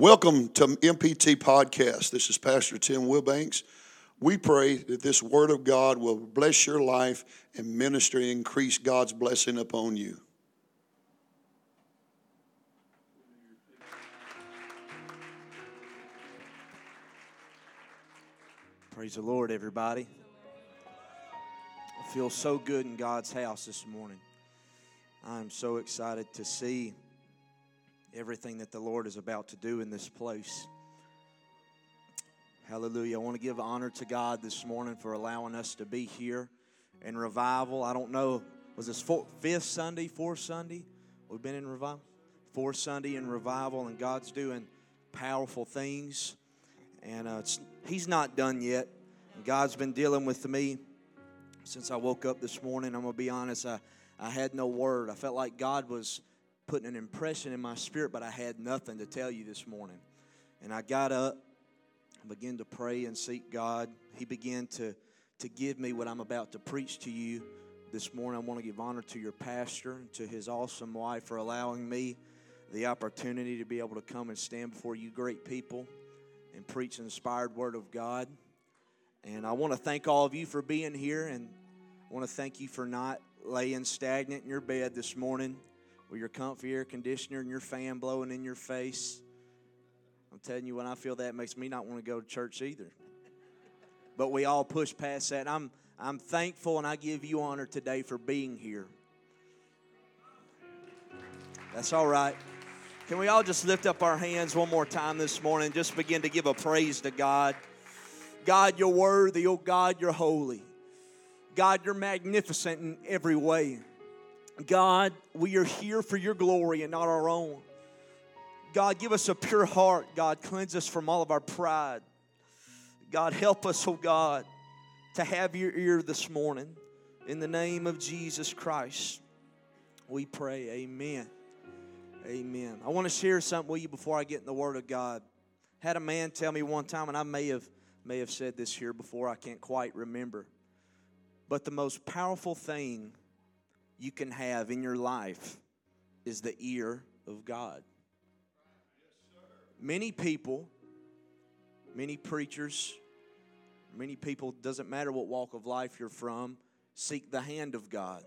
Welcome to MPT Podcast. This is Pastor Tim Wilbanks. We pray that this Word of God will bless your life and ministry, and increase God's blessing upon you. Praise the Lord, everybody. I feel so good in God's house this morning. I'm so excited to see everything that the Lord is about to do in this place. Hallelujah. I want to give honor to God this morning for allowing us to be here in revival. I don't know, was this four, fifth Sunday, fourth Sunday? We've been in revival? Fourth Sunday in revival, and God's doing powerful things. And uh, He's not done yet. God's been dealing with me since I woke up this morning. I'm going to be honest, I, I had no word. I felt like God was putting an impression in my spirit, but I had nothing to tell you this morning. And I got up, and began to pray and seek God. He began to, to give me what I'm about to preach to you this morning. I want to give honor to your pastor to his awesome wife for allowing me the opportunity to be able to come and stand before you great people and preach inspired word of God. And I want to thank all of you for being here, and I want to thank you for not laying stagnant in your bed this morning with your comfy air conditioner and your fan blowing in your face. I'm telling you, when I feel that, makes me not want to go to church either. But we all push past that. I'm, I'm thankful and I give you honor today for being here. That's all right. Can we all just lift up our hands one more time this morning? Just begin to give a praise to God. God, you're worthy. Oh, God, you're holy. God, you're magnificent in every way. God, we are here for your glory and not our own. God, give us a pure heart. God, cleanse us from all of our pride. God, help us, oh God, to have your ear this morning. In the name of Jesus Christ, we pray. Amen. Amen. I want to share something with you before I get in the Word of God. Had a man tell me one time, and I may have may have said this here before, I can't quite remember. But the most powerful thing you can have in your life is the ear of God. Many people, many preachers, many people, doesn't matter what walk of life you're from, seek the hand of God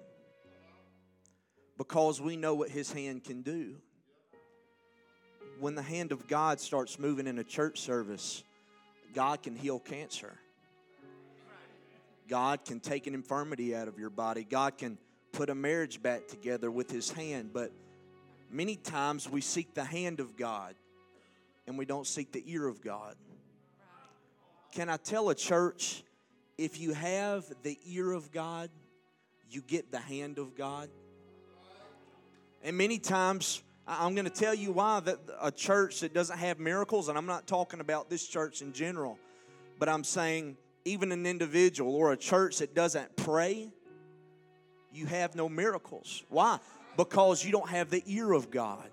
because we know what His hand can do. When the hand of God starts moving in a church service, God can heal cancer. God can take an infirmity out of your body. God can put a marriage back together with His hand. But many times we seek the hand of God and we don't seek the ear of God. Can I tell a church if you have the ear of God, you get the hand of God? And many times, I'm going to tell you why that a church that doesn't have miracles, and I'm not talking about this church in general, but I'm saying even an individual or a church that doesn't pray, you have no miracles. Why? Because you don't have the ear of God.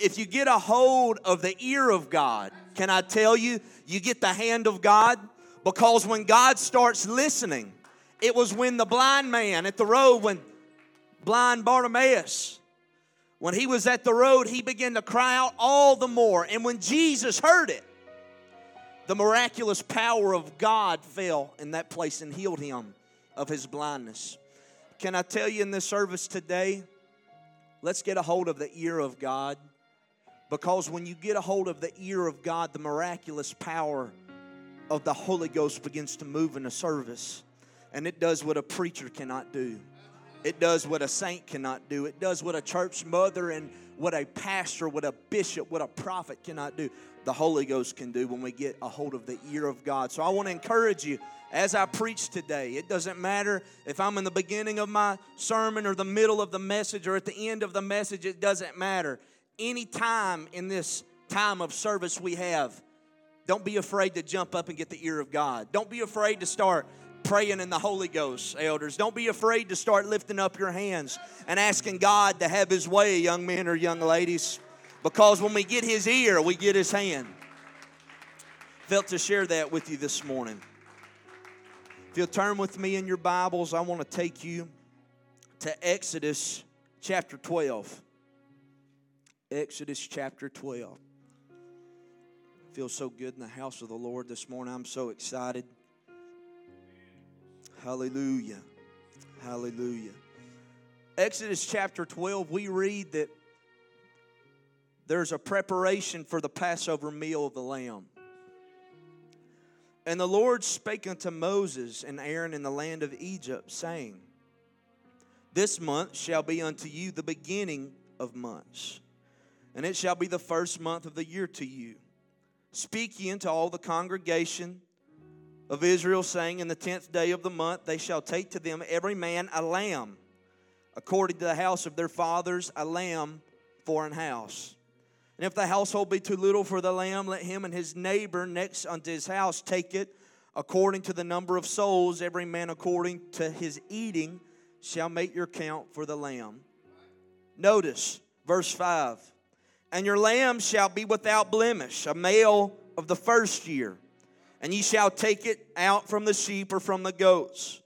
If you get a hold of the ear of God, can I tell you, you get the hand of God? Because when God starts listening, it was when the blind man at the road, when blind Bartimaeus, when he was at the road, he began to cry out all the more. And when Jesus heard it, the miraculous power of God fell in that place and healed him of his blindness. Can I tell you in this service today? Let's get a hold of the ear of God. Because when you get a hold of the ear of God, the miraculous power of the Holy Ghost begins to move in a service. And it does what a preacher cannot do. It does what a saint cannot do. It does what a church mother and what a pastor, what a bishop, what a prophet cannot do. The Holy Ghost can do when we get a hold of the ear of God. So I want to encourage you as I preach today. It doesn't matter if I'm in the beginning of my sermon or the middle of the message or at the end of the message, it doesn't matter. Any time in this time of service we have, don't be afraid to jump up and get the ear of God. Don't be afraid to start praying in the Holy Ghost, elders. Don't be afraid to start lifting up your hands and asking God to have His way, young men or young ladies. Because when we get His ear, we get His hand. Felt to share that with you this morning. If you'll turn with me in your Bibles, I want to take you to Exodus chapter 12. Exodus chapter 12. Feels so good in the house of the Lord this morning. I'm so excited. Hallelujah. Hallelujah. Exodus chapter 12, we read that there's a preparation for the Passover meal of the Lamb. And the Lord spake unto Moses and Aaron in the land of Egypt, saying, This month shall be unto you the beginning of months, and it shall be the first month of the year to you. Speak ye unto all the congregation of Israel, saying, In the tenth day of the month they shall take to them every man a lamb, according to the house of their fathers, a lamb for an house. And if the household be too little for the lamb, let him and his neighbor next unto his house take it according to the number of souls, every man according to his eating shall make your count for the lamb. Notice verse 5 and your lamb shall be without blemish, a male of the first year. And ye shall take it out from the sheep or from the goats.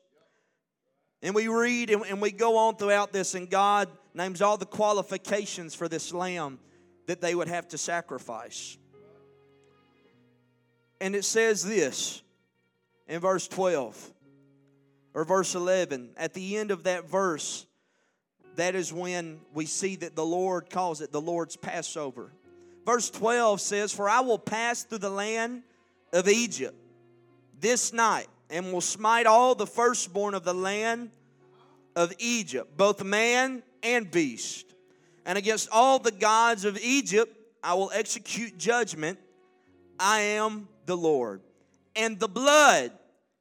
And we read and we go on throughout this, and God names all the qualifications for this lamb that they would have to sacrifice. And it says this in verse 12 or verse 11. At the end of that verse, that is when we see that the Lord calls it the Lord's Passover. Verse 12 says, For I will pass through the land of Egypt this night, and will smite all the firstborn of the land of Egypt, both man and beast. And against all the gods of Egypt I will execute judgment. I am the Lord. And the blood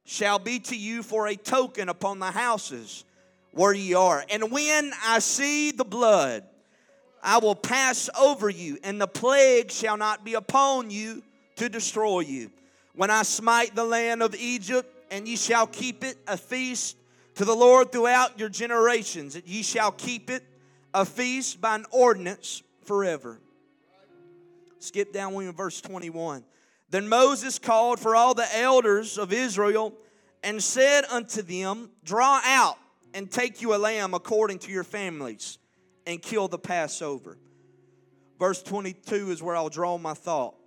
shall be to you for a token upon the houses where ye are. And when I see the blood, I will pass over you, and the plague shall not be upon you to destroy you. When I smite the land of Egypt, and ye shall keep it a feast to the Lord throughout your generations, and ye shall keep it a feast by an ordinance forever. Skip down with verse 21. Then Moses called for all the elders of Israel and said unto them, Draw out and take you a lamb according to your families and kill the Passover. Verse 22 is where I'll draw my thought.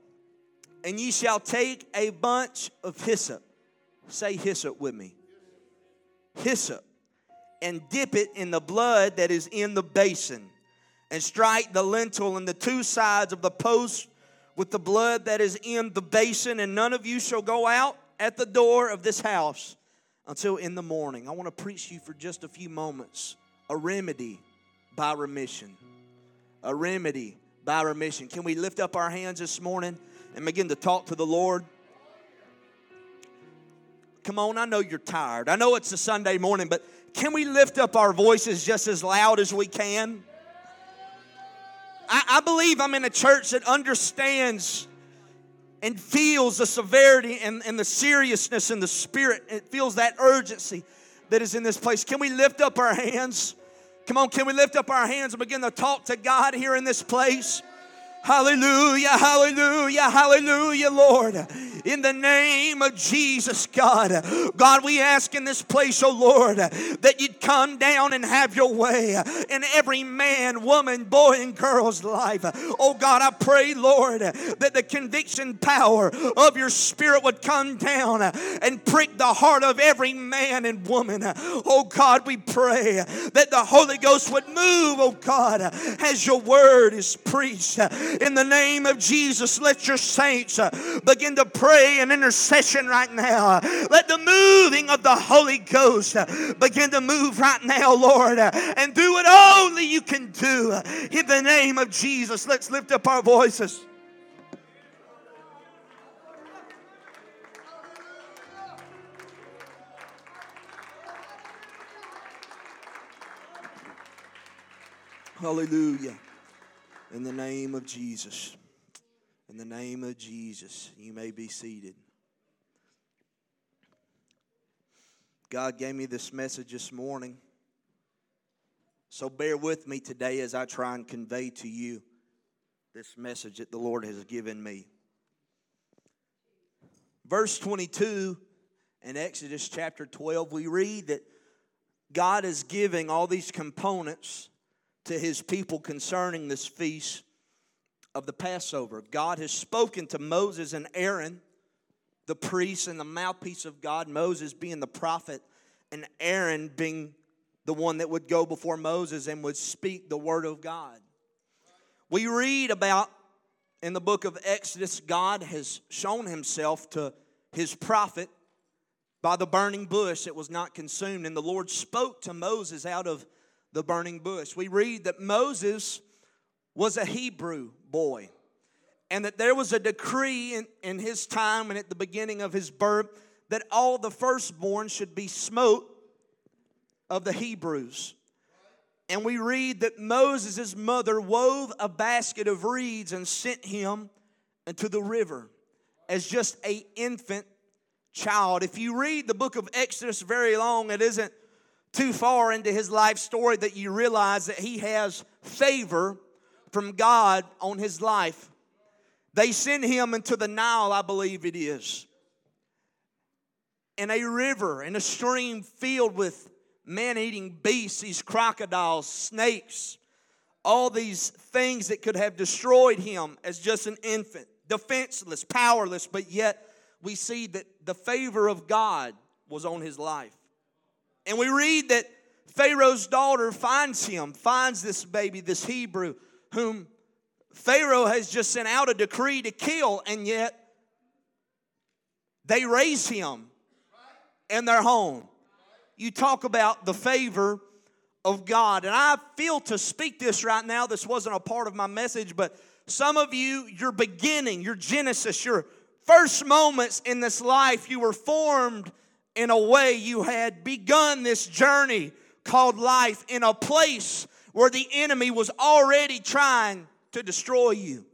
And ye shall take a bunch of hyssop. Say hyssop with me. Hyssop. And dip it in the blood that is in the basin. And strike the lintel and the two sides of the post with the blood that is in the basin. And none of you shall go out at the door of this house until in the morning. I want to preach you for just a few moments a remedy by remission. A remedy by remission. Can we lift up our hands this morning and begin to talk to the Lord? Come on, I know you're tired. I know it's a Sunday morning, but can we lift up our voices just as loud as we can? I, I believe I'm in a church that understands and feels the severity and, and the seriousness in the spirit. It feels that urgency that is in this place. Can we lift up our hands? Come on, can we lift up our hands and begin to talk to God here in this place? Hallelujah, hallelujah, hallelujah, Lord. In the name of Jesus, God. God, we ask in this place, oh Lord, that you'd come down and have your way in every man, woman, boy, and girl's life. Oh God, I pray, Lord, that the conviction power of your spirit would come down and prick the heart of every man and woman. Oh God, we pray that the Holy Ghost would move, oh God, as your word is preached in the name of Jesus, let your saints uh, begin to pray in intercession right now. Let the moving of the Holy Ghost uh, begin to move right now, Lord, uh, and do what only you can do. In the name of Jesus, let's lift up our voices. Hallelujah. In the name of Jesus. In the name of Jesus, you may be seated. God gave me this message this morning. So bear with me today as I try and convey to you this message that the Lord has given me. Verse 22 in Exodus chapter 12, we read that God is giving all these components to his people concerning this feast of the Passover. God has spoken to Moses and Aaron, the priest and the mouthpiece of God, Moses being the prophet, and Aaron being the one that would go before Moses and would speak the word of God. We read about in the book of Exodus, God has shown himself to his prophet by the burning bush that was not consumed, and the Lord spoke to Moses out of the burning bush. We read that Moses was a Hebrew boy, and that there was a decree in, in his time and at the beginning of his birth that all the firstborn should be smote of the Hebrews. And we read that Moses' mother wove a basket of reeds and sent him into the river as just a infant child. If you read the book of Exodus very long, it isn't too far into his life story that you realize that he has favor from God on his life. They send him into the Nile, I believe it is, in a river, in a stream filled with man eating beasts, these crocodiles, snakes, all these things that could have destroyed him as just an infant, defenseless, powerless, but yet we see that the favor of God was on his life. And we read that Pharaoh's daughter finds him, finds this baby, this Hebrew, whom Pharaoh has just sent out a decree to kill, and yet they raise him in their home you talk about the favor of God. And I feel to speak this right now. This wasn't a part of my message, but some of you, your beginning, your Genesis, your first moments in this life, you were formed in a way you had begun this journey called life in a place where the enemy was already trying to destroy you.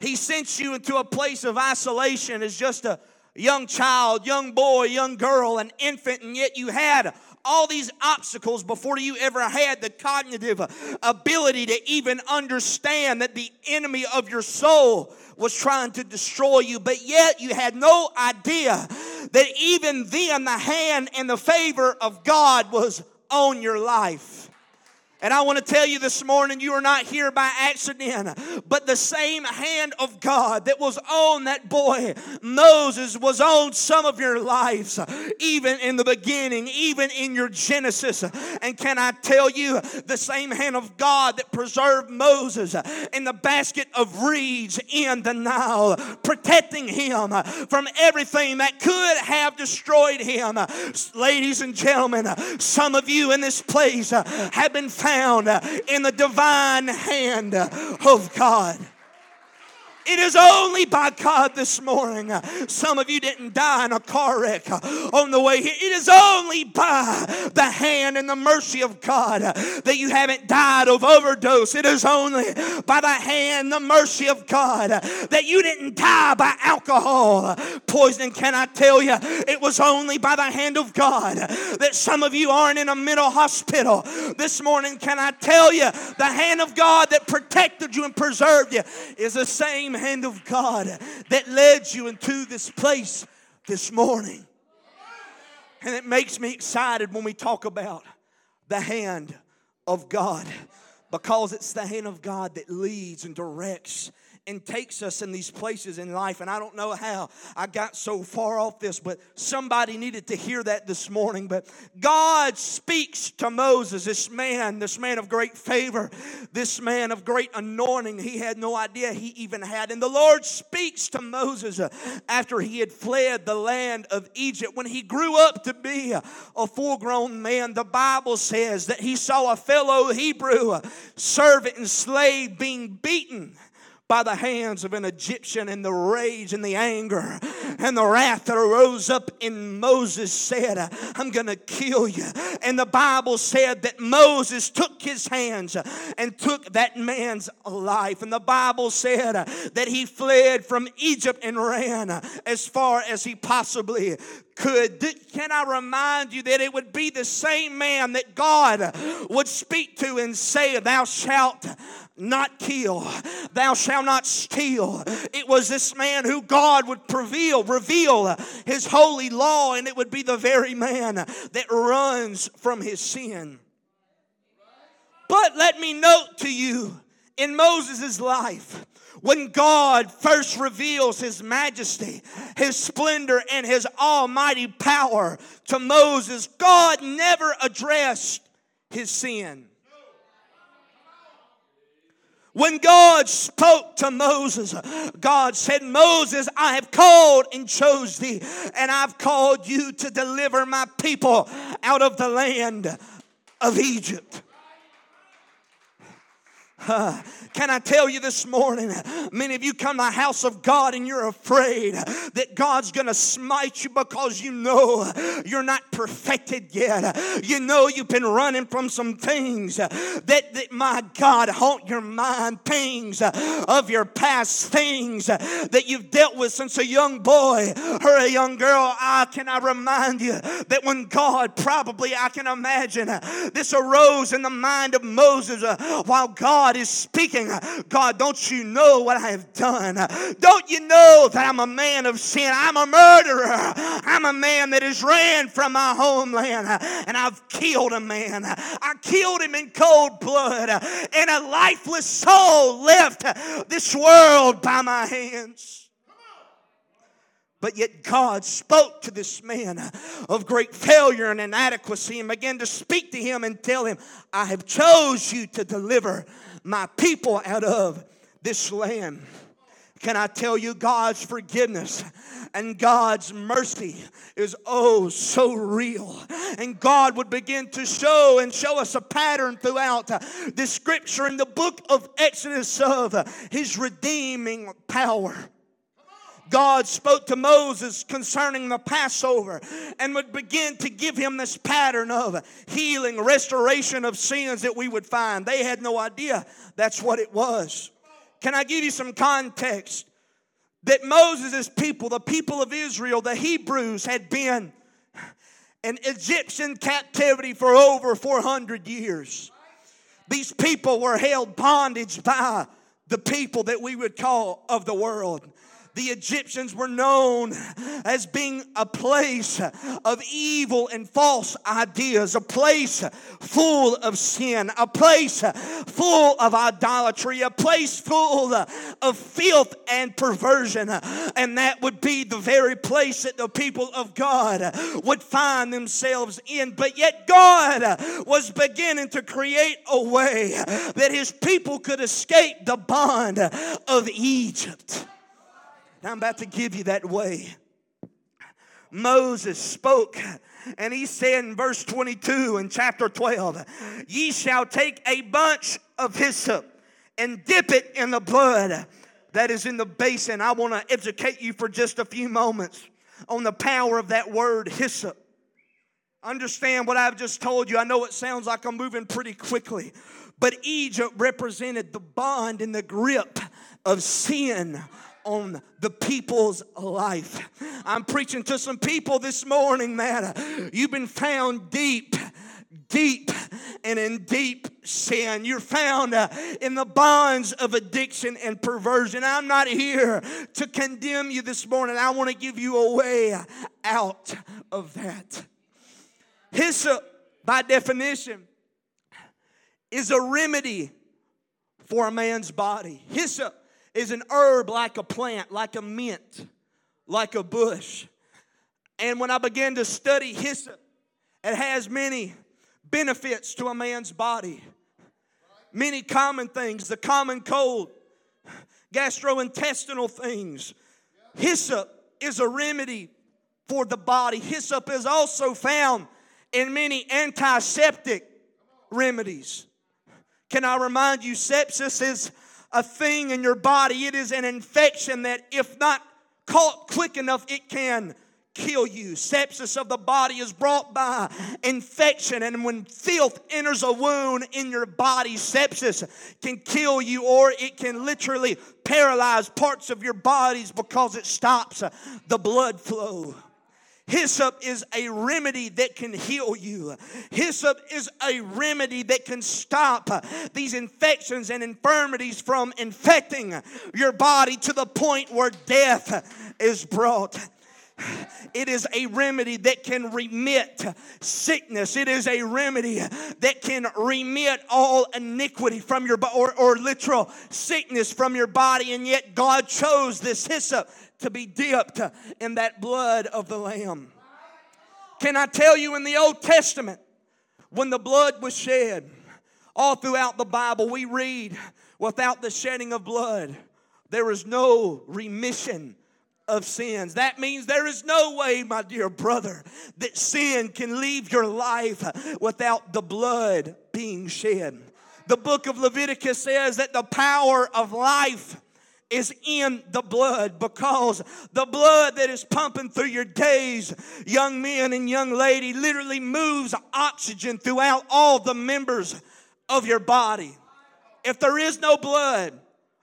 He sent you into a place of isolation as just a young child, young boy, young girl, an infant, and yet you had all these obstacles before you ever had the cognitive ability to even understand that the enemy of your soul was trying to destroy you, but yet you had no idea that even then the hand and the favor of God was on your life. And I want to tell you this morning, you are not here by accident, but the same hand of God that was on that boy Moses was on some of your lives, even in the beginning, even in your Genesis. And can I tell you, the same hand of God that preserved Moses in the basket of reeds in the Nile, protecting him from everything that could have destroyed him. Ladies and gentlemen, some of you in this place have been found found in the divine hand of God. It is only by God this morning. Some of you didn't die in a car wreck on the way here. It is only by the hand and the mercy of God that you haven't died of overdose. It is only by the hand, the mercy of God that you didn't die by alcohol poisoning. Can I tell you? It was only by the hand of God that some of you aren't in a mental hospital this morning. Can I tell you? The hand of God that protected you and preserved you is the same hand of God that led you into this place this morning. And it makes me excited when we talk about the hand of God because it's the hand of God that leads and directs and takes us in these places in life. And I don't know how I got so far off this, but somebody needed to hear that this morning. But God speaks to Moses, this man, this man of great favor, this man of great anointing. He had no idea he even had. And the Lord speaks to Moses uh, after he had fled the land of Egypt. When he grew up to be a full grown man, the Bible says that he saw a fellow Hebrew servant and slave being beaten by the hands of an Egyptian, and the rage and the anger and the wrath that arose up in Moses said, I'm going to kill you. And the Bible said that Moses took his hands and took that man's life. And the Bible said that he fled from Egypt and ran as far as he possibly could. Can I remind you that it would be the same man that God would speak to and say, Thou shalt not kill, thou shalt not steal. It was this man who God would reveal, reveal his holy law, and it would be the very man that runs from his sin. But let me note to you In Moses' life, when God first reveals his majesty, his splendor, and his almighty power to Moses, God never addressed his sin. When God spoke to Moses, God said, Moses, I have called and chose thee, and I've called you to deliver my people out of the land of Egypt. Uh, can I tell you this morning? Many of you come to the house of God and you're afraid that God's going to smite you because you know you're not perfected yet. You know you've been running from some things that, that my God, haunt your mind, things of your past, things that you've dealt with since a young boy or a young girl. I can I remind you that when God probably, I can imagine, this arose in the mind of Moses while God is speaking. God, don't you know what I have done? Don't you know that I'm a man of sin? I'm a murderer. I'm a man that has ran from my homeland and I've killed a man. I killed him in cold blood and a lifeless soul left this world by my hands. But yet God spoke to this man of great failure and inadequacy and began to speak to him and tell him, I have chose you to deliver my people out of this land. Can I tell you, God's forgiveness and God's mercy is oh so real. And God would begin to show and show us a pattern throughout the scripture in the book of Exodus of His redeeming power. God spoke to Moses concerning the Passover and would begin to give him this pattern of healing, restoration of sins that we would find. They had no idea that's what it was. Can I give you some context? That Moses' people, the people of Israel, the Hebrews, had been in Egyptian captivity for over 400 years. These people were held bondage by the people that we would call of the world the Egyptians were known as being a place of evil and false ideas, a place full of sin, a place full of idolatry, a place full of filth and perversion. And that would be the very place that the people of God would find themselves in. But yet, God was beginning to create a way that his people could escape the bond of Egypt. Now I'm about to give you that way. Moses spoke, and he said in verse 22 in chapter 12, Ye shall take a bunch of hyssop and dip it in the blood that is in the basin. I want to educate you for just a few moments on the power of that word hyssop. Understand what I've just told you. I know it sounds like I'm moving pretty quickly, but Egypt represented the bond and the grip of sin on the people's life. I'm preaching to some people this morning, man. You've been found deep deep and in deep sin. You're found uh, in the bonds of addiction and perversion. I'm not here to condemn you this morning. I want to give you a way out of that. Hyssop, by definition, is a remedy for a man's body. Hyssop is an herb like a plant, like a mint, like a bush. And when I began to study hyssop, it has many benefits to a man's body. Many common things, the common cold, gastrointestinal things. Hyssop is a remedy for the body. Hyssop is also found in many antiseptic remedies. Can I remind you, sepsis is a thing in your body. It is an infection that, if not caught quick enough, it can kill you. Sepsis of the body is brought by infection, and when filth enters a wound in your body, sepsis can kill you, or it can literally paralyze parts of your bodies because it stops the blood flow. Hyssop is a remedy that can heal you. Hyssop is a remedy that can stop these infections and infirmities from infecting your body to the point where death is brought. It is a remedy that can remit sickness. It is a remedy that can remit all iniquity from your or, or literal sickness from your body. And yet God chose this hyssop to be dipped in that blood of the Lamb. Can I tell you in the Old Testament, when the blood was shed, all throughout the Bible, we read, without the shedding of blood, there is no remission of sins. That means there is no way, my dear brother, that sin can leave your life without the blood being shed. The book of Leviticus says that the power of life is in the blood because the blood that is pumping through your days, young men and young lady, literally moves oxygen throughout all the members of your body. If there is no blood,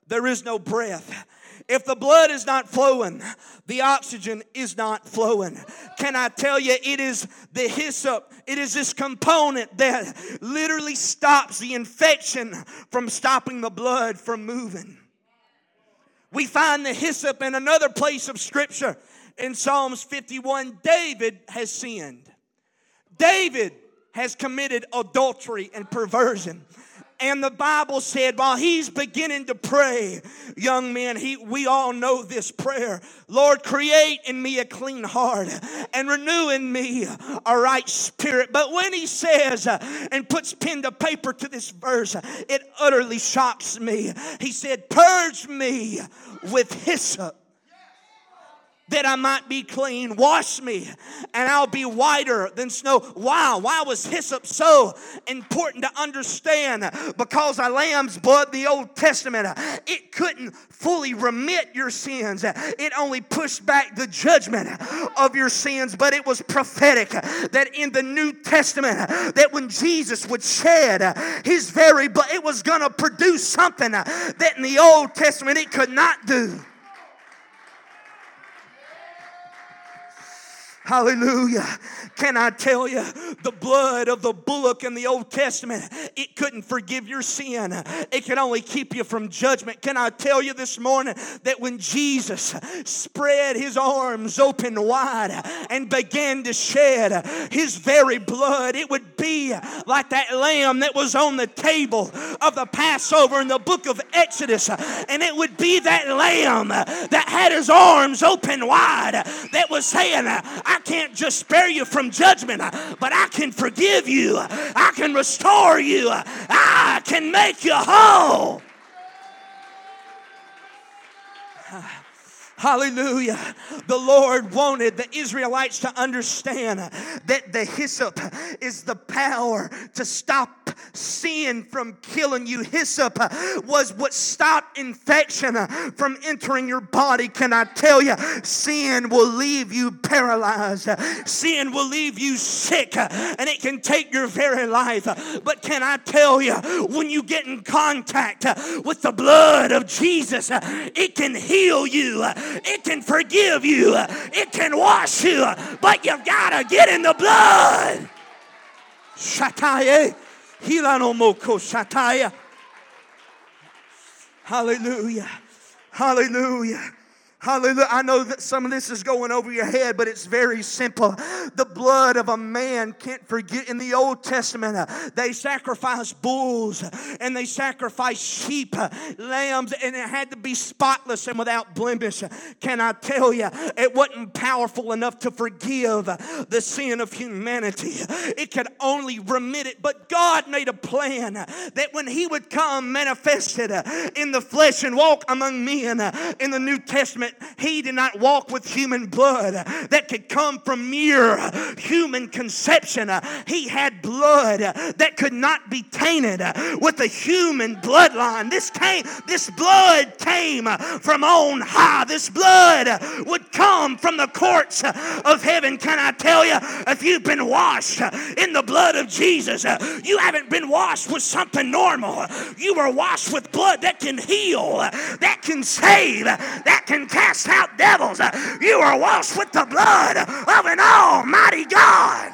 there is no breath. If the blood is not flowing, the oxygen is not flowing. Can I tell you, it is the hyssop, it is this component that literally stops the infection from stopping the blood from moving. We find the hyssop in another place of scripture in Psalms 51. David has sinned. David has committed adultery and perversion. And the Bible said, while he's beginning to pray, young men, he, we all know this prayer Lord, create in me a clean heart and renew in me a right spirit. But when he says and puts pen to paper to this verse, it utterly shocks me. He said, Purge me with hyssop that I might be clean. Wash me, and I'll be whiter than snow. Wow, why was hyssop so important to understand? Because a lamb's blood, the Old Testament, it couldn't fully remit your sins, it only pushed back the judgment of your sins. But it was prophetic that in the New Testament, that when Jesus would shed his very blood, it was going to produce something that in the Old Testament it could not do. Hallelujah. Can I tell you, the blood of the bullock in the Old Testament, it couldn't forgive your sin. It could only keep you from judgment. Can I tell you this morning that when Jesus spread his arms open wide and began to shed his very blood, it would be like that lamb that was on the table of the Passover in the book of Exodus. And it would be that lamb that had his arms open wide that was saying, I can't just spare you from judgment, uh, but I can forgive you. I can restore you. I can make you whole. Hallelujah. The Lord wanted the Israelites to understand that the hyssop is the power to stop sin from killing you. Hyssop uh, was what stopped infection uh, from entering your body. Can I tell you, sin will leave you paralyzed, sin will leave you sick, uh, and it can take your very life. But can I tell you, when you get in contact with the blood of Jesus, it can heal you it can forgive you, it can wash you, but you've got to get in the blood. Shataye. Hallelujah. Hallelujah. Hallelujah. I know that some of this is going over your head, but it's very simple. The blood of a man can't forget. In the Old Testament, uh, they sacrificed bulls and they sacrificed sheep, uh, lambs, and it had to be spotless and without blemish. Can I tell you, it wasn't powerful enough to forgive the sin of humanity. It could only remit it. But God made a plan that when He would come manifested in the flesh and walk among men in the New Testament, he did not walk with human blood that could come from mere human conception. He had blood that could not be tainted with a human bloodline. This came, this blood came from on high. This blood would come from the courts of heaven. Can I tell you, if you've been washed in the blood of Jesus, you haven't been washed with something normal. You were washed with blood that can heal, that can save, that can cast out devils. You are washed with the blood of an almighty God.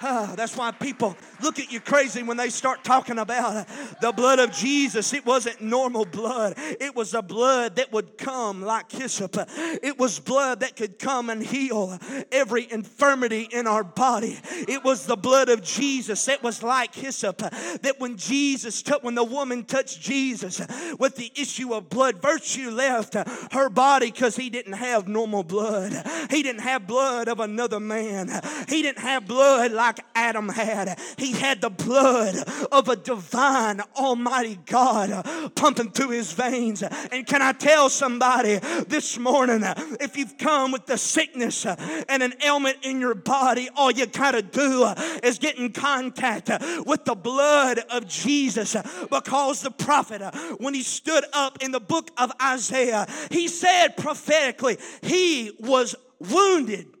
Ah, that's why people look at you crazy when they start talking about the blood of Jesus. It wasn't normal blood, it was a blood that would come like hyssop. It was blood that could come and heal every infirmity in our body. It was the blood of Jesus that was like hyssop. That when Jesus took, when the woman touched Jesus with the issue of blood, virtue left her body because he didn't have normal blood. He didn't have blood of another man. He didn't have blood like Adam had. He had the blood of a divine, almighty God pumping through his veins. And can I tell somebody this morning if you've come with the sickness and an ailment in your body, all you got to do is get in contact with the blood of Jesus because the prophet, when he stood up in the book of Isaiah, he said prophetically, He was wounded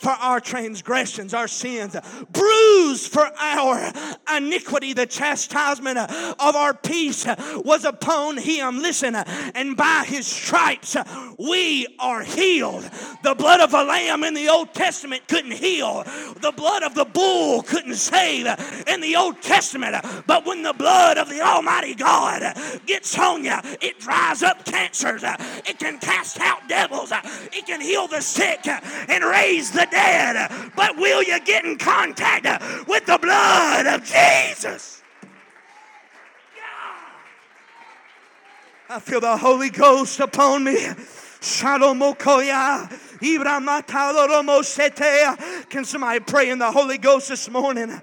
for our transgressions, our sins, bruised for our iniquity. The chastisement of our peace was upon him. Listen, and by his stripes we are healed. The blood of a lamb in the Old Testament couldn't heal, the blood of the bull couldn't save in the Old Testament. But when the blood of the Almighty God gets on you, it dries up cancers, it can cast out devils, it can heal the sick and raise the dead, but will you get in contact with the blood of Jesus? I feel the Holy Ghost upon me. Can somebody pray in the Holy Ghost this morning?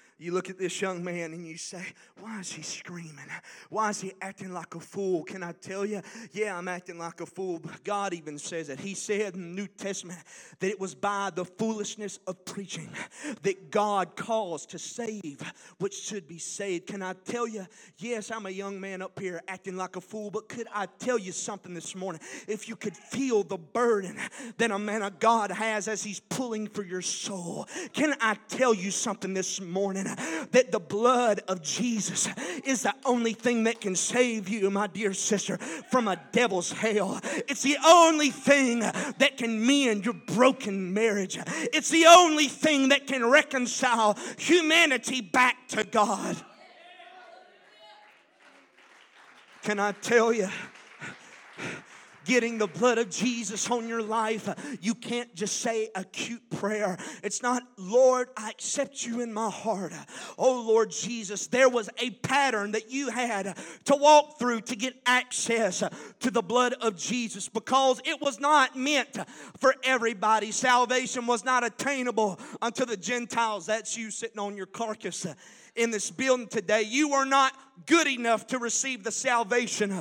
You look at this young man and you say, Why is he screaming? Why is he acting like a fool? Can I tell you? Yeah, I'm acting like a fool, but God even says it. He said in the New Testament that it was by the foolishness of preaching that God calls to save which should be saved. Can I tell you? Yes, I'm a young man up here acting like a fool, but could I tell you something this morning? If you could feel the burden that a man of God has as he's pulling for your soul, can I tell you something this morning? That the blood of Jesus is the only thing that can save you, my dear sister, from a devil's hell. It's the only thing that can mend your broken marriage. It's the only thing that can reconcile humanity back to God. Can I tell you? Getting the blood of Jesus on your life, you can't just say a cute prayer. It's not, Lord, I accept you in my heart. Oh, Lord Jesus, there was a pattern that you had to walk through to get access to the blood of Jesus because it was not meant for everybody. Salvation was not attainable unto the Gentiles. That's you sitting on your carcass in this building today. You are not good enough to receive the salvation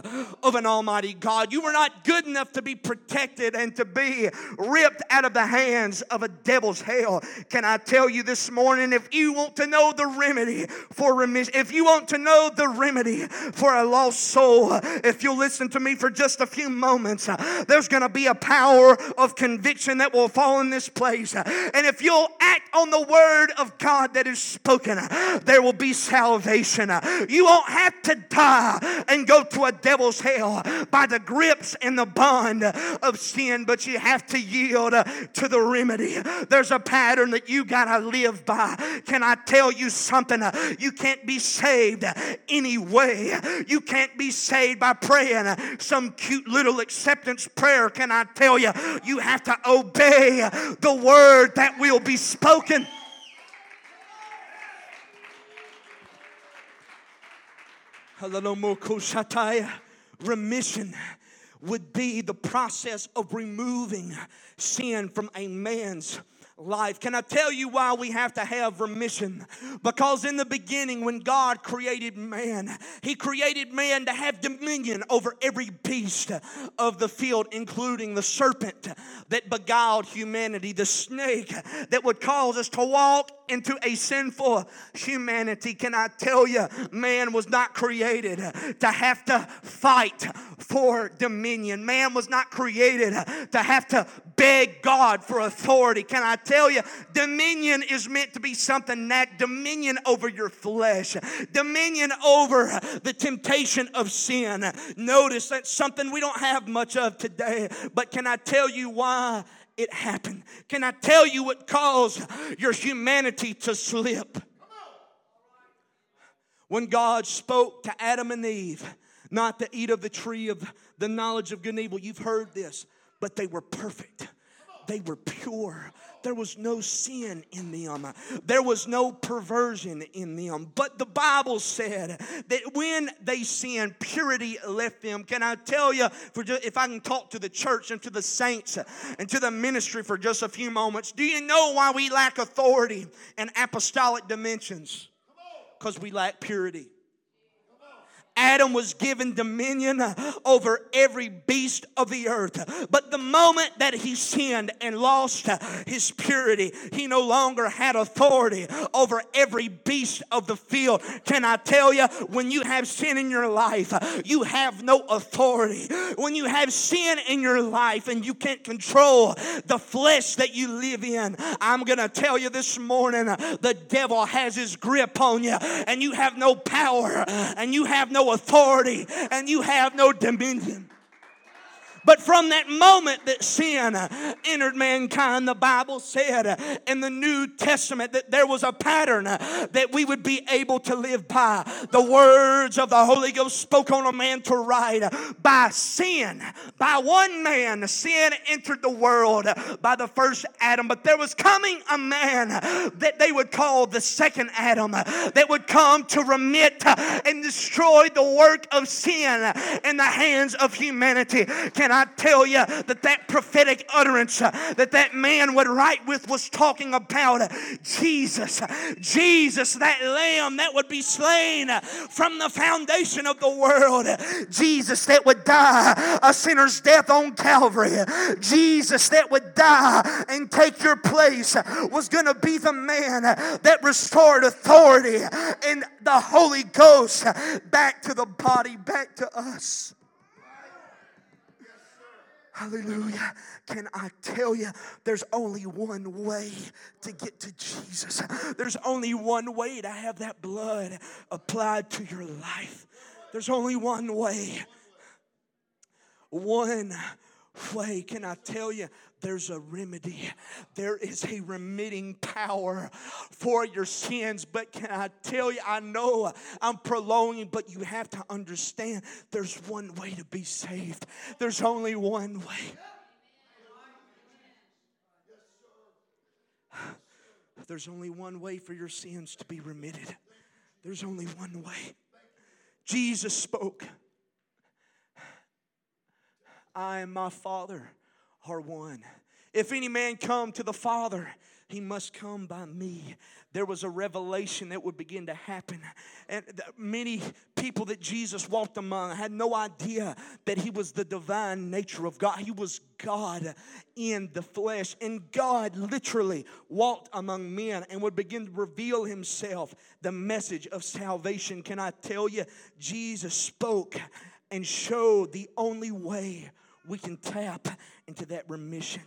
of an almighty God. You are not good enough to be protected and to be ripped out of the hands of a devil's hell. Can I tell you this morning if you want to know the remedy for remission, if you want to know the remedy for a lost soul, if you'll listen to me for just a few moments, there's going to be a power of conviction that will fall in this place. And if you'll act on the word of God that is spoken, there will be salvation. You won't have to die and go to a devil's hell by the grips and the bond of sin, but you have to yield to the remedy. There's a pattern that you got to live by. Can I tell you something? You can't be saved anyway. You can't be saved by praying some cute little acceptance prayer. Can I tell you? You have to obey the word that will be spoken. Remission would be the process of removing sin from a man's life. Can I tell you why we have to have remission? Because in the beginning, when God created man, He created man to have dominion over every beast of the field, including the serpent that beguiled humanity, the snake that would cause us to walk into a sinful humanity. Can I tell you, man was not created to have to fight for dominion. Man was not created to have to beg God for authority. Can I tell you, dominion is meant to be something that dominion over your flesh, dominion over the temptation of sin. Notice that's something we don't have much of today, but can I tell you why? It happened. Can I tell you what caused your humanity to slip? When God spoke to Adam and Eve, not to eat of the tree of the knowledge of good and evil. You've heard this, but they were perfect. They were pure. There was no sin in them. There was no perversion in them. But the Bible said that when they sinned, purity left them. Can I tell you, for just, if I can talk to the church and to the saints and to the ministry for just a few moments, do you know why we lack authority and apostolic dimensions? Because we lack purity. Adam was given dominion over every beast of the earth. But the moment that he sinned and lost his purity, he no longer had authority over every beast of the field. Can I tell you, when you have sin in your life, you have no authority. When you have sin in your life and you can't control the flesh that you live in, I'm going to tell you this morning the devil has his grip on you and you have no power and you have no authority and you have no dominion. But from that moment that sin entered mankind, the Bible said in the New Testament that there was a pattern that we would be able to live by. The words of the Holy Ghost spoke on a man to write by sin. By one man, sin entered the world by the first Adam. But there was coming a man that they would call the second Adam that would come to remit and destroy the work of sin in the hands of humanity. Can I tell you that that prophetic utterance uh, that that man would write with was talking about uh, Jesus. Uh, Jesus, that lamb that would be slain uh, from the foundation of the world. Jesus that would die a sinner's death on Calvary. Jesus that would die and take your place was going to be the man that restored authority and the Holy Ghost back to the body, back to us. Hallelujah. Can I tell you, there's only one way to get to Jesus. There's only one way to have that blood applied to your life. There's only one way. One way. Can I tell you, there's a remedy. There is a remitting power for your sins. But can I tell you, I know I'm prolonging, but you have to understand there's one way to be saved. There's only one way. There's only one way for your sins to be remitted. There's only one way. Jesus spoke. I and my Father are one. If any man come to the Father, he must come by me. There was a revelation that would begin to happen. And many people that Jesus walked among had no idea that he was the divine nature of God. He was God in the flesh. And God literally walked among men and would begin to reveal himself, the message of salvation. Can I tell you, Jesus spoke and showed the only way we can tap into that remission.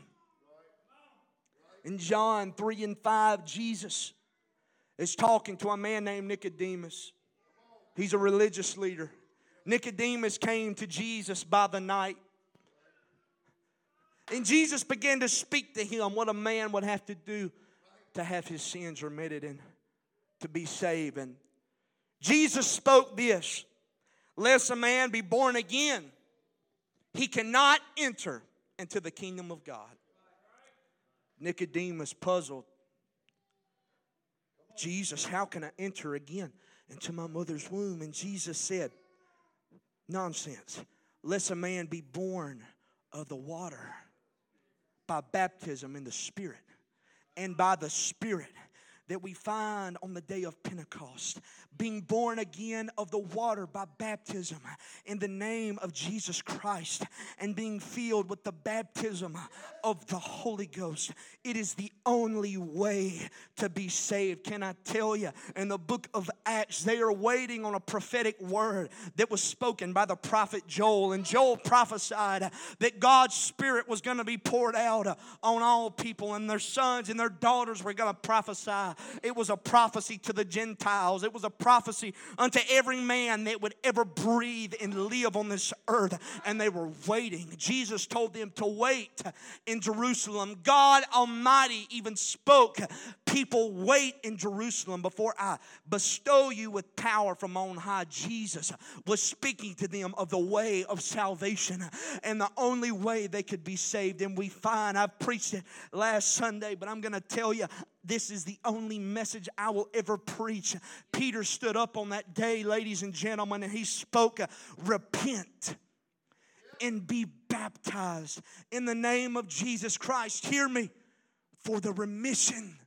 In John 3 and 5, Jesus is talking to a man named Nicodemus. He's a religious leader. Nicodemus came to Jesus by the night. And Jesus began to speak to him what a man would have to do to have his sins remitted and to be saved. And Jesus spoke this Lest a man be born again, he cannot enter into the kingdom of God. Nicodemus puzzled. Jesus, how can I enter again into my mother's womb? And Jesus said, Nonsense. Lest a man be born of the water by baptism in the Spirit, and by the Spirit that we find on the day of Pentecost, being born again of the water by baptism in the name of Jesus Christ, and being filled with the baptism of the Holy Ghost. It is the only way to be saved. Can I tell you? In the book of Acts, they are waiting on a prophetic word that was spoken by the prophet Joel. And Joel prophesied that God's Spirit was going to be poured out on all people, and their sons and their daughters were going to prophesy. It was a prophecy to the Gentiles, it was a prophecy unto every man that would ever breathe and live on this earth. And they were waiting. Jesus told them to wait in Jerusalem. God Almighty even spoke, People, wait in Jerusalem before I bestow you with power from on high. Jesus was speaking to them of the way of salvation and the only way they could be saved. And we find, I've preached it last Sunday, but I'm going to tell you, this is the only message I will ever preach. Peter stood up on that day, ladies and gentlemen, and he spoke, Repent and be baptized in the name of Jesus Christ. Hear me for the remission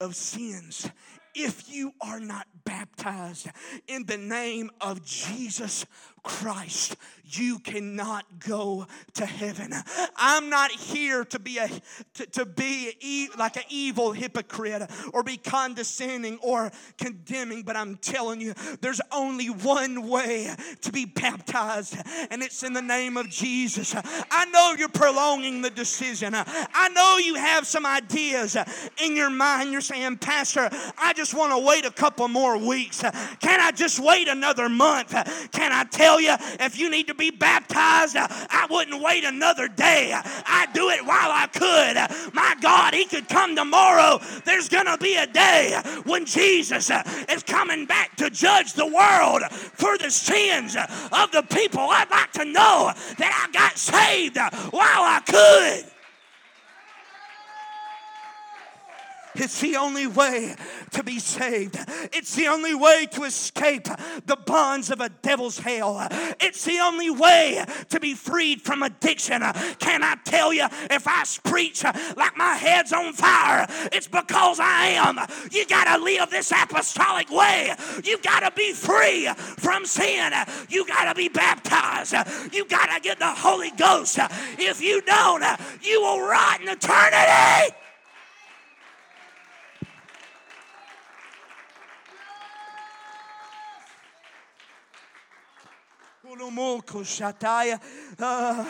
of sins. If you are not baptized in the name of Jesus Christ, you cannot go to heaven. I'm not here to be a to, to be e- like an evil hypocrite or be condescending or condemning, but I'm telling you, there's only one way to be baptized, and it's in the name of Jesus. I know you're prolonging the decision. I know you have some ideas in your mind. You're saying, Pastor, I just want to wait a couple more weeks. Can I just wait another month? Can I tell you, if you need to be baptized, uh, I wouldn't wait another day. I'd do it while I could. My God, He could come tomorrow. There's going to be a day when Jesus uh, is coming back to judge the world for the sins of the people. I'd like to know that I got saved while I could. It's the only way to be saved. It's the only way to escape the bonds of a devil's hell. It's the only way to be freed from addiction. Can I tell you, if I preach like my head's on fire, it's because I am. You got to live this apostolic way. You got to be free from sin. You got to be baptized. You got to get the Holy Ghost. If you don't, you will rot in eternity. Kulumul uh,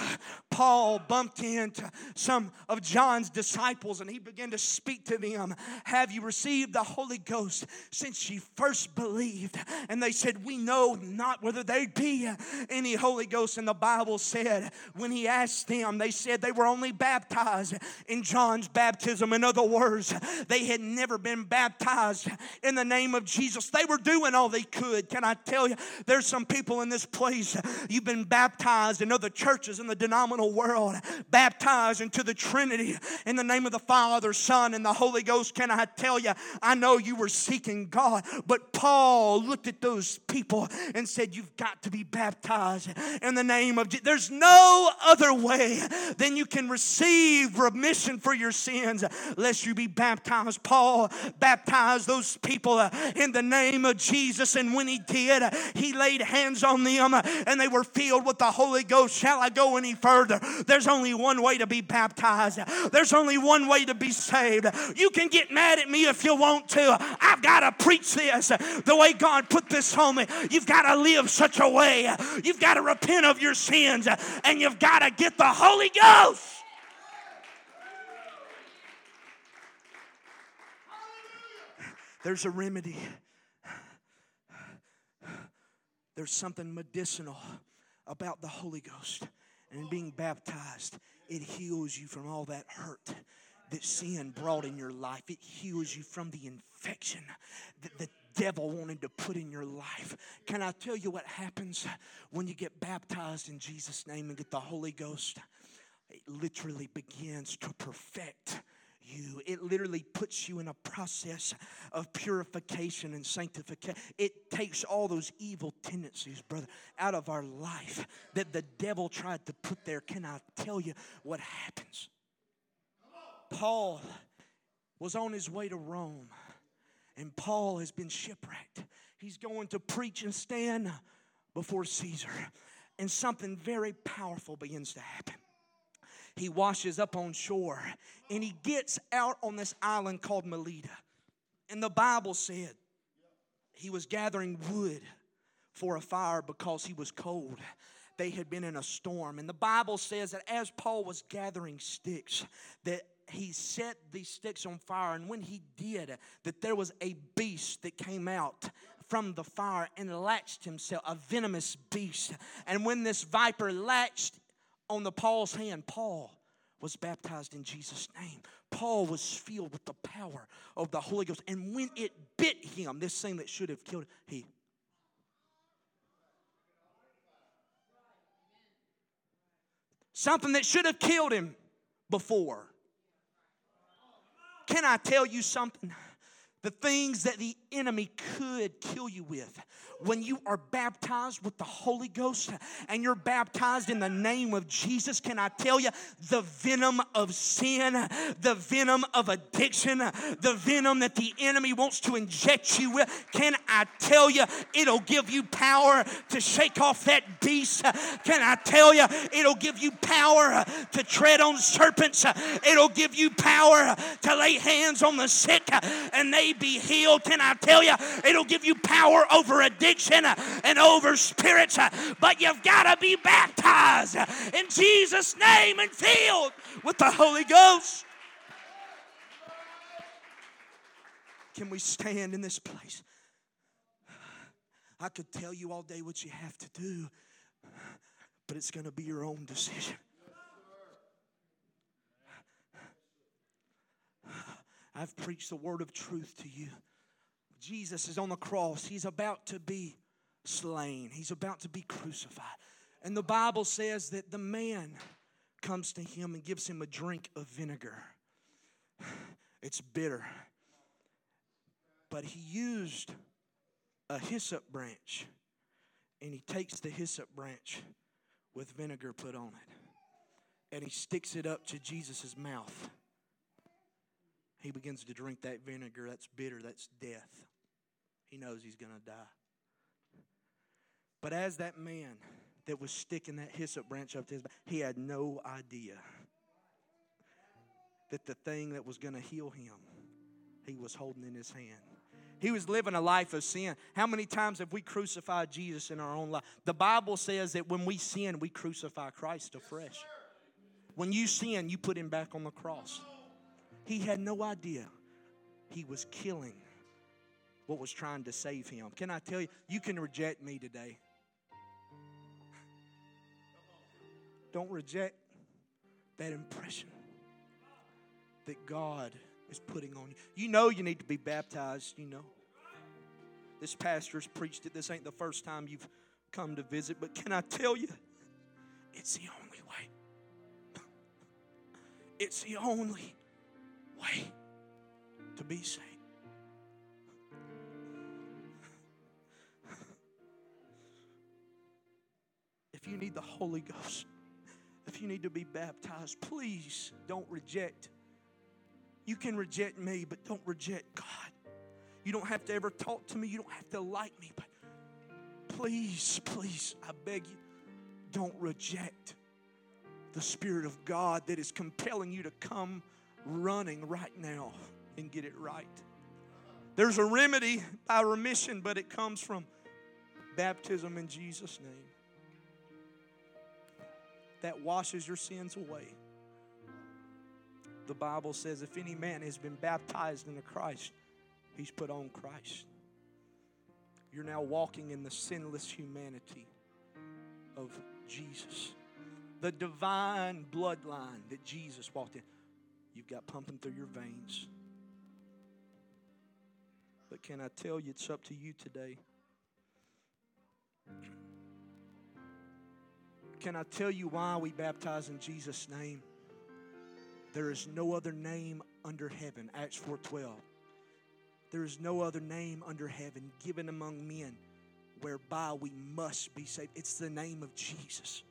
Paul bumped into some of John's disciples and he began to speak to them. Have you received the Holy Ghost since you first believed? And they said, We know not whether there be any Holy Ghost. And the Bible said, when he asked them, they said they were only baptized in John's baptism. In other words, they had never been baptized in the name of Jesus. They were doing all they could. Can I tell you, there's some people in this place, you've been baptized in other churches in the denominational world, baptized into the Trinity in the name of the Father, Son, and the Holy Ghost. Can I tell you, I know you were seeking God, but Paul looked at those people and said, You've got to be baptized in the name of Jesus. There's no other way than you can receive remission for your sins lest you be baptized. Paul baptized those people uh, in the name of Jesus, and when he did, he laid hands on them uh, and they were filled with the Holy Ghost. Shall I go any further? There's only one way to be baptized, there's only one way to be saved. You can get mad at me if you want to. I've got to preach this the way God put this on me. You've got to live such a way, you've got to repent of your sins, and you've got to get the Holy Ghost. There's a remedy. There's something medicinal about the Holy Ghost and being baptized. It heals you from all that hurt that sin brought in your life. It heals you from the infection that the devil wanted to put in your life. Can I tell you what happens when you get baptized in Jesus' name and get the Holy Ghost? It literally begins to perfect you. It literally puts you in a process of purification and sanctification. It takes all those evil tendencies, brother, out of our life that the devil tried to put there. Can I tell you what happens? Paul was on his way to Rome And Paul has been shipwrecked. He's going to preach and stand before Caesar. And something very powerful begins to happen. He washes up on shore and he gets out on this island called Melita. And the Bible said he was gathering wood for a fire because he was cold. They had been in a storm. And the Bible says that as Paul was gathering sticks, that he set these sticks on fire. And when he did, that there was a beast that came out from the fire and latched himself, a venomous beast. And when this viper latched on the Paul's hand, Paul was baptized in Jesus' name. Paul was filled with the power of the Holy Ghost. And when it bit him, this thing that should have killed him, he something that should have killed him before. Can I tell you something? The things that the enemy could kill you with when you are baptized with the Holy Ghost and you're baptized in the name of Jesus, can I tell you the venom of sin, the venom of addiction, the venom that the enemy wants to inject you with? Can I tell you it'll give you power to shake off that beast? Can I tell you it'll give you power to tread on serpents? It'll give you power to lay hands on the sick and they be healed. Can I tell you it'll give you power over addiction? addiction and over spirits, but you've got to be baptized in Jesus' name and filled with the Holy Ghost. Can we stand in this place? I could tell you all day what you have to do, but it's going to be your own decision. I've preached the word of truth to you. Jesus is on the cross. He's about to be slain, he's about to be crucified. And the Bible says that the man comes to him and gives him a drink of vinegar. It's bitter. But he used a hyssop branch, and he takes the hyssop branch with vinegar put on it, and he sticks it up to Jesus' mouth. He begins to drink that vinegar. That's bitter. That's death. He knows he's going to die. But as that man that was sticking that hyssop branch up to his back, he had no idea that the thing that was going to heal him, he was holding in his hand. He was living a life of sin. How many times have we crucified Jesus in our own life? The Bible says that when we sin, we crucify Christ afresh. When you sin, you put him back on the cross. He had no idea he was killing what was trying to save him. Can I tell you, you can reject me today. Don't reject that impression that God is putting on you. You know you need to be baptized, you know. This pastor's preached it. This ain't the first time you've come to visit, but can I tell you, it's the only way. It's the only way to be saved. if you need the Holy Ghost, if you need to be baptized, please don't reject. You can reject me, but don't reject God. You don't have to ever talk to me, you don't have to like me, but please, please, I beg you, don't reject the Spirit of God that is compelling you to come running right now and get it right. There's a remedy by remission, but it comes from baptism in Jesus' name that washes your sins away. The Bible says if any man has been baptized into Christ, he's put on Christ. You're now walking in the sinless humanity of Jesus. The divine bloodline that Jesus walked in, you've got pumping through your veins. But can I tell you, it's up to you today. Can I tell you why we baptize in Jesus' name? There is no other name under heaven. Acts 4:12. There is no other name under heaven given among men whereby we must be saved. It's the name of Jesus.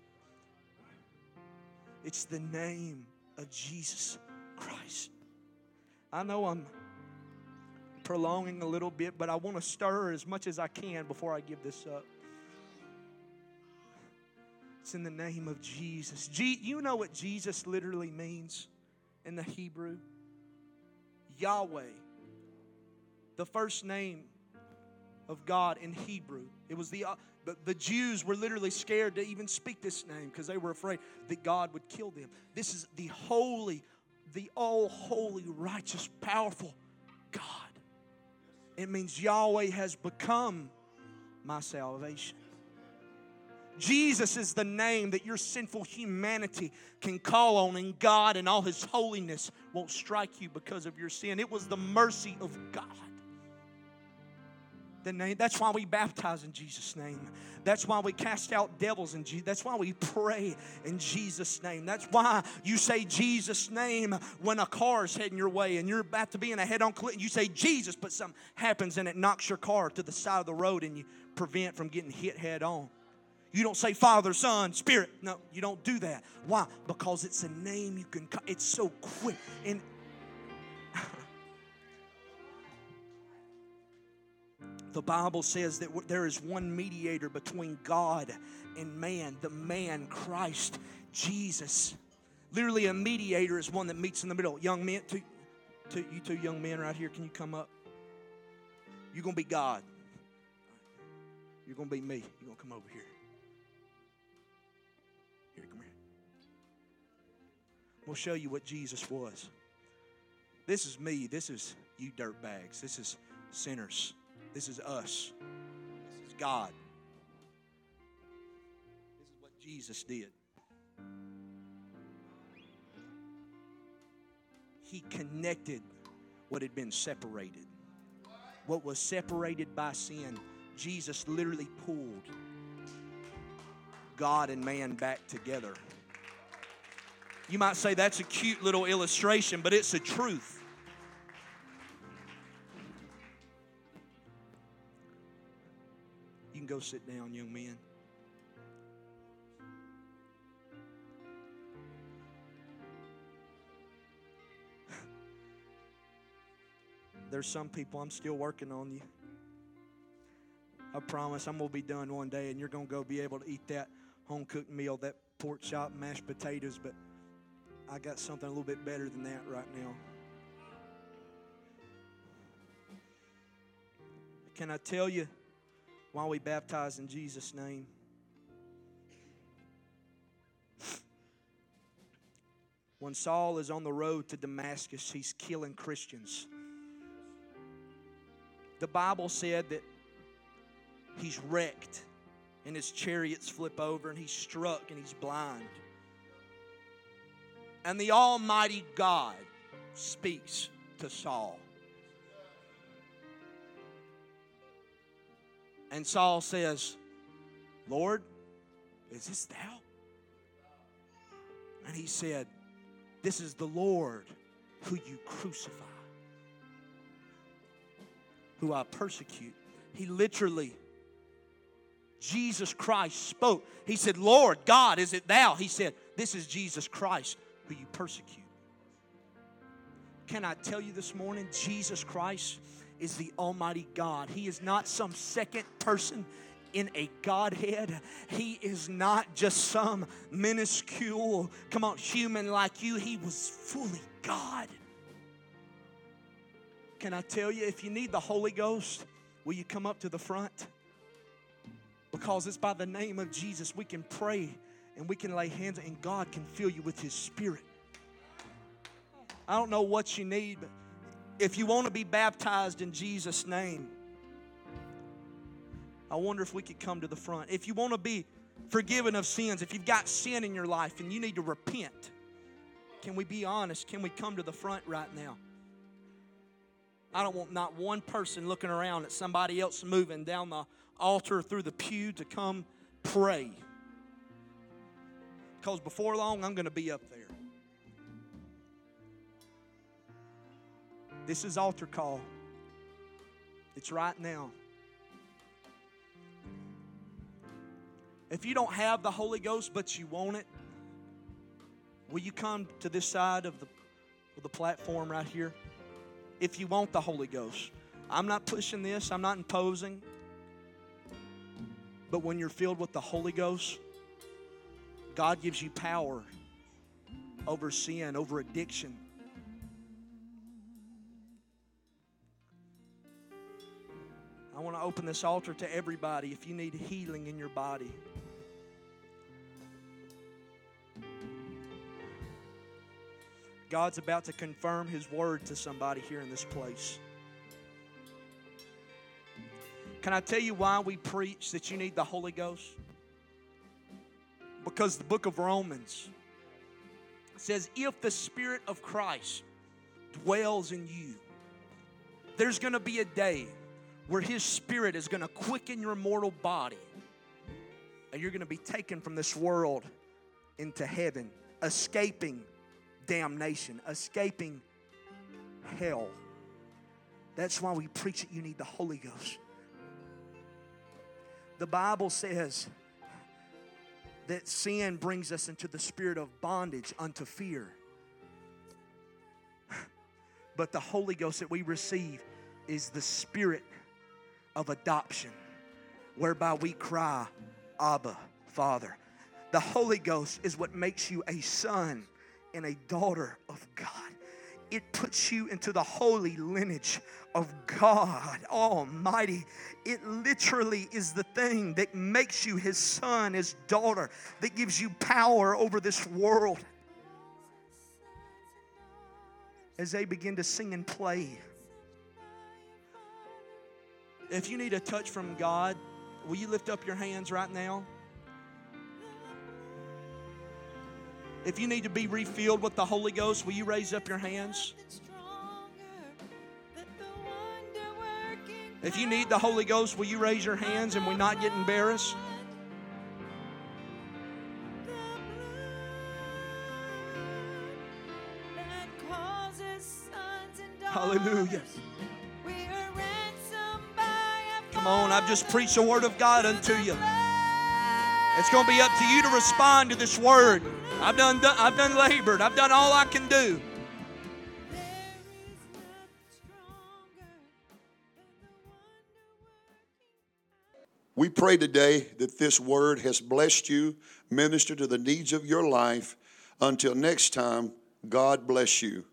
It's the name of Jesus Christ. I know I'm prolonging a little bit, but I want to stir as much as I can before I give this up. It's in the name of Jesus. Je- you know what Jesus literally means in the Hebrew? Yahweh. The first name of God in Hebrew. It was the uh, the, the Jews were literally scared to even speak this name because they were afraid that God would kill them. This is the holy, the all holy, righteous, powerful God. It means Yahweh has become my salvation. Jesus is the name that your sinful humanity can call on, and God and all His holiness won't strike you because of your sin. It was the mercy of God. The name, that's why we baptize in Jesus' name. That's why we cast out devils in Jesus. That's why we pray in Jesus' name. That's why you say Jesus' name when a car is heading your way and you're about to be in a head-on collision. You say Jesus, but something happens and it knocks your car to the side of the road and you prevent from getting hit head on. You don't say Father, Son, Spirit. No, you don't do that. Why? Because it's a name you can. It's so quick and. The Bible says that there is one mediator between God and man, the man Christ Jesus. Literally, a mediator is one that meets in the middle. Young men, two, two, you two young men right here, can you come up? You're going to be God. You're going to be me. You're going to come over here. Here, come here. We'll show you what Jesus was. This is me. This is you dirt bags. This is sinners. This is us. This is God. This is what Jesus did. He connected what had been separated. What was separated by sin, Jesus literally pulled God and man back together. You might say that's a cute little illustration, but it's a truth. Can go sit down, young men. There's some people I'm still working on you. I promise I'm going to be done one day and you're going to go be able to eat that home cooked meal, that pork chop, mashed potatoes, but I got something a little bit better than that right now. Can I tell you why we baptize in Jesus' name? When Saul is on the road to Damascus, he's killing Christians. The Bible said that he's wrecked and his chariots flip over and he's struck and he's blind. And the Almighty God speaks to Saul. And Saul says, Lord, is this thou? And he said, This is the Lord who you crucify, who I persecute. He literally, Jesus Christ spoke. He said, Lord, God, is it thou? He said, This is Jesus Christ who you persecute. Can I tell you this morning, Jesus Christ is the Almighty God. He is not some second person in a Godhead. He is not just some minuscule, come on, human like you. He was fully God. Can I tell you, if you need the Holy Ghost, will you come up to the front? Because it's by the name of Jesus we can pray and we can lay hands and God can fill you with His Spirit. I don't know what you need, but if you want to be baptized in Jesus' name, I wonder if we could come to the front. If you want to be forgiven of sins, if you've got sin in your life and you need to repent, can we be honest? Can we come to the front right now? I don't want not one person looking around at somebody else moving down the altar through the pew to come pray because before long I'm going to be up there. This is altar call. It's right now. If you don't have the Holy Ghost but you want it, will you come to this side of the, of the platform right here? If you want the Holy Ghost, I'm not pushing this, I'm not imposing. But when you're filled with the Holy Ghost, God gives you power over sin, over addiction. I want to open this altar to everybody if you need healing in your body. God's about to confirm His word to somebody here in this place. Can I tell you why we preach that you need the Holy Ghost? Because the book of Romans says, if the Spirit of Christ dwells in you, there's going to be a day where His Spirit is going to quicken your mortal body and you're going to be taken from this world into heaven, escaping damnation, escaping hell. That's why we preach that you need the Holy Ghost. The Bible says that sin brings us into the spirit of bondage unto fear. But the Holy Ghost that we receive is the spirit of adoption, whereby we cry, Abba, Father. The Holy Ghost is what makes you a son and a daughter of God. It puts you into the holy lineage of God Almighty. It literally is the thing that makes you his son, his daughter, that gives you power over this world. As they begin to sing and play, if you need a touch from God, will you lift up your hands right now? If you need to be refilled with the Holy Ghost, will you raise up your hands? If you need the Holy Ghost, will you raise your hands and we not get embarrassed? Hallelujah. Come on, I've just preached the word of God unto you. It's going to be up to you to respond to this word. I've done, I've done labored. I've done all I can do. We pray today that this word has blessed you, ministered to the needs of your life. Until next time, God bless you.